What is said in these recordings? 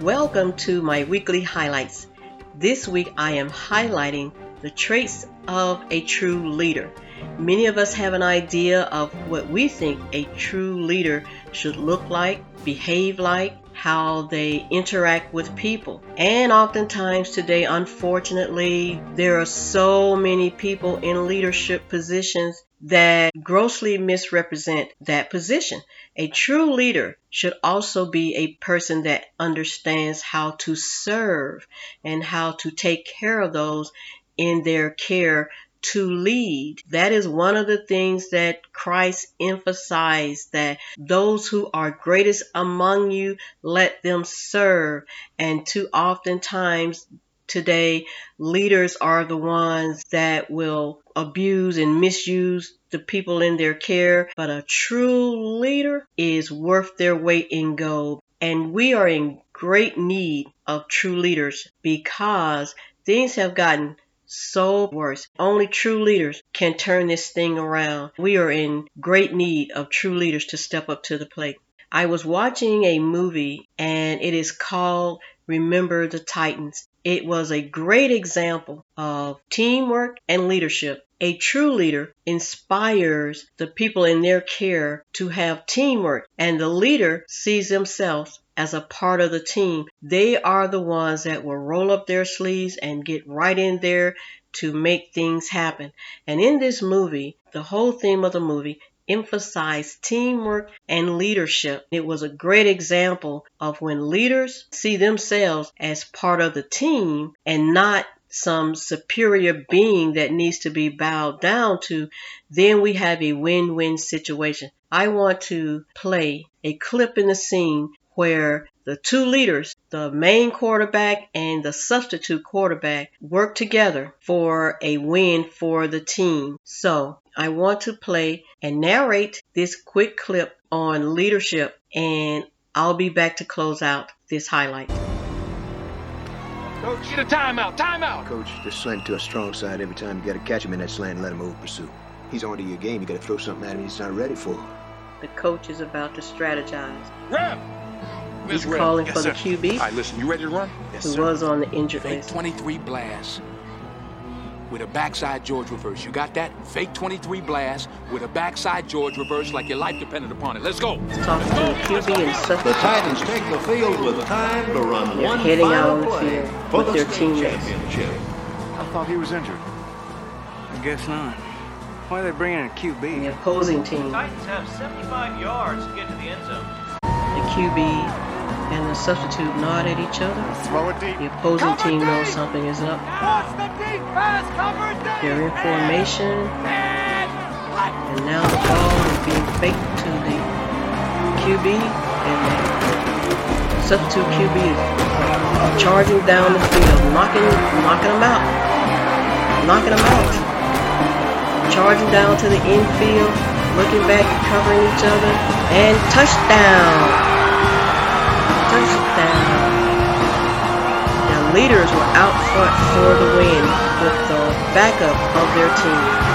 Welcome to my weekly highlights. This week I am highlighting the traits of a true leader. Many of us have an idea of what we think a true leader should look like, behave like, how they interact with people. And oftentimes today, unfortunately, there are so many people in leadership positions that grossly misrepresent that position. A true leader should also be a person that understands how to serve and how to take care of those in their care to lead. That is one of the things that Christ emphasized that those who are greatest among you, let them serve. And too oftentimes today, leaders are the ones that will abuse and misuse the people in their care. But a true leader is worth their weight in gold. And we are in great need of true leaders because things have gotten so worse. Only true leaders can turn this thing around. We are in great need of true leaders to step up to the plate. I was watching a movie and it is called Remember the Titans. It was a great example of teamwork and leadership. A true leader inspires the people in their care to have teamwork, and the leader sees themselves as a part of the team. They are the ones that will roll up their sleeves and get right in there to make things happen. And in this movie, the whole theme of the movie emphasized teamwork and leadership. It was a great example of when leaders see themselves as part of the team and not some superior being that needs to be bowed down to, then we have a win win situation. I want to play a clip in the scene where the two leaders, the main quarterback and the substitute quarterback, work together for a win for the team. So I want to play and narrate this quick clip on leadership, and I'll be back to close out this highlight. Coach, get a timeout, timeout. Coach, just slant to a strong side every time. You got to catch him in that slant and let him over pursuit. He's onto your game. You got to throw something at him he's not ready for. The coach is about to strategize. Rep. He's calling yes, for sir. the QB. All right, listen, you ready to run? Yes, who sir. was on the injured Fake list. 23 blast with a backside George reverse. You got that? Fake 23 blast with a backside George reverse like your life depended upon it. Let's go. Let's talk to the QB and substitute. The Titans take the field with time to run They're one heading out on final play field for the their state championship. I thought he was injured. I guess not. Why are they bringing a QB? The opposing team, The Titans have 75 yards to get to the end zone. the QB and the substitute nod at each other. Throw it deep. The opposing team knows something is up. They're in formation, and now the ball is being faked to the QB, and the substitute QB is charging down the field, knocking, knocking them out, knocking them out, charging down to the infield, looking back, covering each other, and! Touchdown! Leaders were out front for the win with the backup of their team.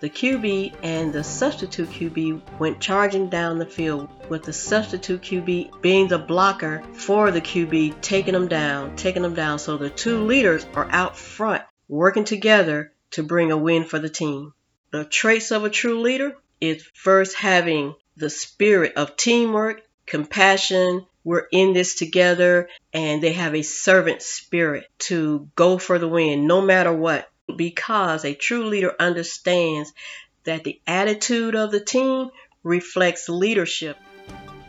The QB and the substitute QB went charging down the field, with the substitute QB being the blocker for the QB, taking them down, taking them down. So the two leaders are out front, working together to bring a win for the team. The traits of a true leader is first having the spirit of teamwork, compassion. We're in this together, and they have a servant spirit to go for the win no matter what because a true leader understands that the attitude of the team reflects leadership.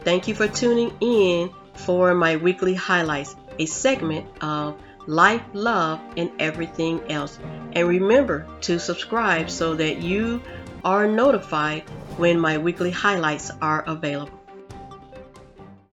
Thank you for tuning in for my weekly highlights, a segment of life, love, and everything else. And remember to subscribe so that you are notified when my weekly highlights are available.